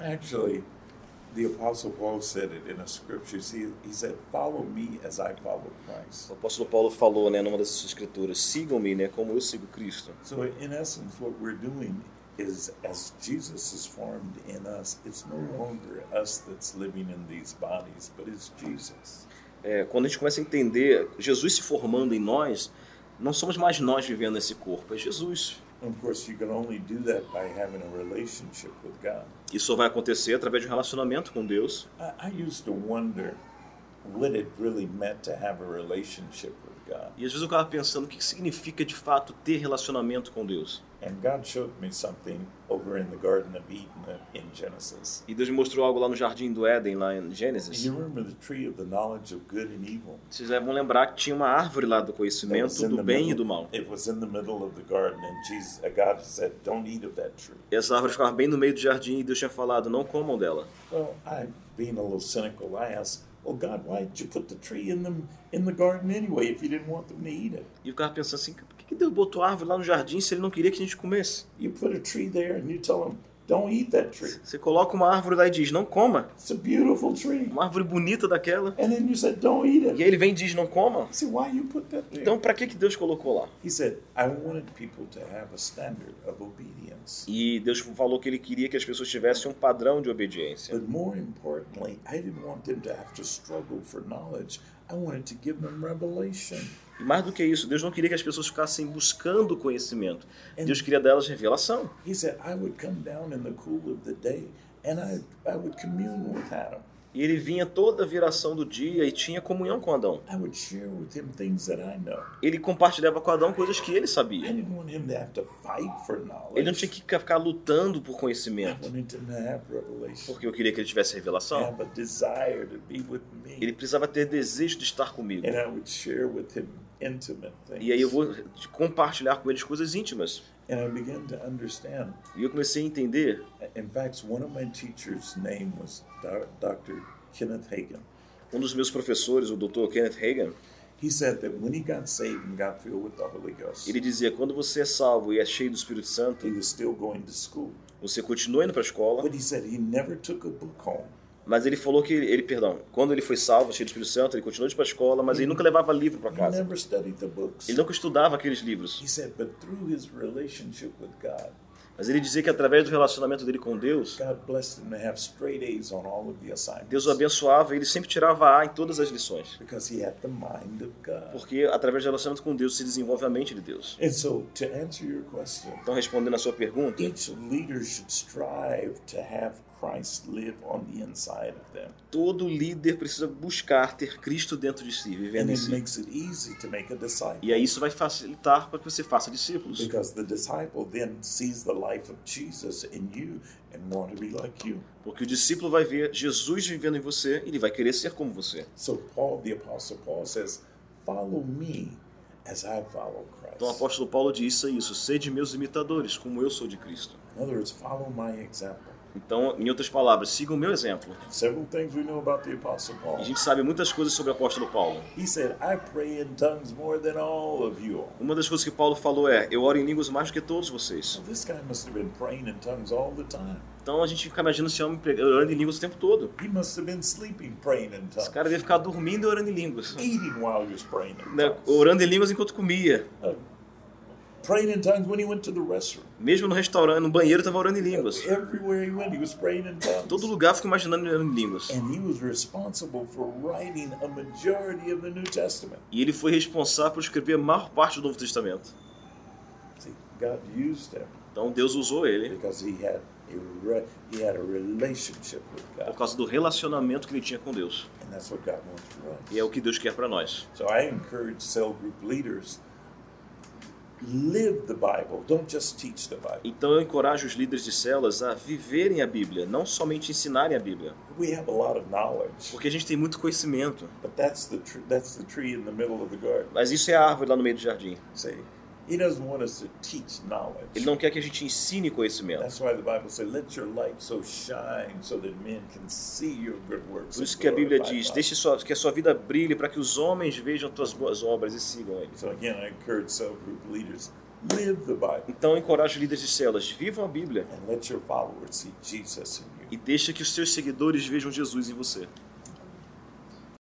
Actually, the Apostle Paul said it in the scriptures. He, he said, Follow me as I follow Christ. O apóstolo Paulo falou, né, numa dessas escrituras, sigam-me, né, como eu sigo Cristo. So, in essence, what we're doing is as Jesus is formed in us, it's no longer us that's living in these bodies, but it's Jesus. É, quando a gente começa a entender Jesus se formando em nós, não somos mais nós vivendo esse corpo, é Jesus. Isso só vai acontecer através de um relacionamento com Deus. I, I used to wonder what it really meant to have a relationship with E às vezes eu ficava pensando o que significa de fato ter relacionamento com Deus. And God showed me something over in the Garden of Eden in Genesis. E Deus me mostrou algo lá no Jardim do Éden, lá em And Gênesis. you remember the tree of the knowledge of good and evil? Vocês vão lembrar que tinha uma árvore lá do conhecimento do bem e do mal. It was in the middle of the garden, and Jesus, God said, "Don't eat of that tree." Essa árvore ficava bem no meio do jardim e Deus tinha falado: não comam dela. Well, I, being a little cynical, I asked, "Well, God, why did you put the tree in the in the garden anyway if you didn't want them to eat it? E eu ficava pensando assim: por que que Deus botou a árvore lá no jardim se ele não queria que a gente comesse? You put a tree there, and you tell them, "Don't eat that tree." Você coloca uma árvore lá e diz: não coma. It's a beautiful tree, Uma árvore bonita daquela. and then you said, "Don't eat E it." aí ele vem e diz: não coma. "Why you put that there?" Então, para que, que Deus colocou lá? He said, "I wanted people to have a standard of obedience." E Deus falou que ele queria que as pessoas tivessem um padrão de obediência. But more importantly, I didn't want them to have to struggle for knowledge. I wanted to give them revelation. E mais do que isso, Deus não queria que as pessoas ficassem buscando conhecimento. Deus queria delas revelação. He said, I would come down in the cool of the day and I, I would commune with Adam. E ele vinha toda a viração do dia e tinha comunhão com Adão. I would share with him things that I know. Ele compartilhava com Adão coisas que ele I sabia. didn't want him to have to fight for knowledge. Ele não tinha que ficar lutando por conhecimento, wanted him to have revelation, porque eu queria que ele tivesse revelação. have a desire to be with me. Ele precisava ter desejo de estar comigo. E aí eu vou compartilhar com eles coisas íntimas. And I began to understand. E eu comecei a entender. In fact, one of my teachers' name was Dr. Kenneth Hagin. Um dos meus professores, o Dr. Kenneth Hagan, He said that when he got saved and got filled with the Holy Ghost, ele dizia: quando você é salvo e é cheio do Espírito Santo, he was still going to school. você continua indo para a escola. But he said he never took a book home. Mas ele falou que ele, perdão, quando ele foi salvo, cheio do Espírito Santo, ele continuou indo para a escola, mas ele nunca levava livro para casa. Ele nunca estudava aqueles livros. Mas ele dizia que através do relacionamento dele com Deus. Deus o abençoava e ele sempre tirava A em todas as lições. Porque através do relacionamento com Deus se desenvolve a mente de Deus. Então, respondendo a sua pergunta, each leader should strive to have Christ live on the inside of them. todo líder precisa buscar ter Cristo dentro de si, vivendo And em si. makes it easy to make a disciple. E aí isso vai facilitar para que você faça discípulos. Because the disciple then sees the life of Jesus in you and want to be like you. Porque o discípulo vai ver Jesus vivendo em você e ele vai querer ser como você. So Paul, the apostle Paul says, "Follow me as I follow Christ." Então o apóstolo Paulo diz isso, sede meus imitadores, como eu sou de Cristo. In other words, follow my example. Então, em outras palavras, sigam o meu exemplo. Several things we know about the apostle Paul. a gente sabe muitas coisas sobre o apóstolo Paulo. He said, "I pray in tongues more than all of you." all." Uma das coisas que Paulo falou é: Eu oro em línguas mais do que todos vocês. This guy must have been praying in tongues all the time. Então a gente fica imaginando esse homem orando em línguas o tempo todo. He must have been sleeping praying in tongues, Esse cara deve ficar dormindo e orando em línguas. eating while he was praying in Né? tongues, Orando em línguas enquanto comia. Uh, praying in tongues when he went to the restroom. Mesmo no restaurante, no banheiro, estava orando em línguas. Everywhere he went, he was praying in tongues. Todo lugar fico imaginando orando em línguas. And he was responsible for writing a majority of the New Testament. E ele foi responsável por escrever a maior parte do Novo Testamento. See, God used him Então Deus usou ele because he had a re- he had a relationship with por God, causa do relacionamento que ele tinha com Deus. and that's what God wants for us. E é o que Deus quer para nós. So I encourage cell group leaders live the Bible. Don't just teach the Bible. Então eu encorajo os líderes de células a viverem a Bíblia, não somente ensinarem a Bíblia. We have a lot of knowledge, Porque a gente tem muito conhecimento. but that's the that's the tree in the middle of the garden. Mas isso é a árvore lá no meio do jardim. See, He doesn't want us to teach knowledge. Ele não quer que a gente ensine conhecimento. That's why the Bible says, "Let your light so shine, so that men can see your good works." Por isso que a Bíblia diz: God." deixe sua, que a sua vida brilhe para que os homens vejam tuas boas obras e sigam ele. So again, I encourage cell group leaders live the Bible Então eu encorajo líderes de células, vivam a Bíblia and let your followers see Jesus in you. e deixa que os seus seguidores vejam Jesus em você.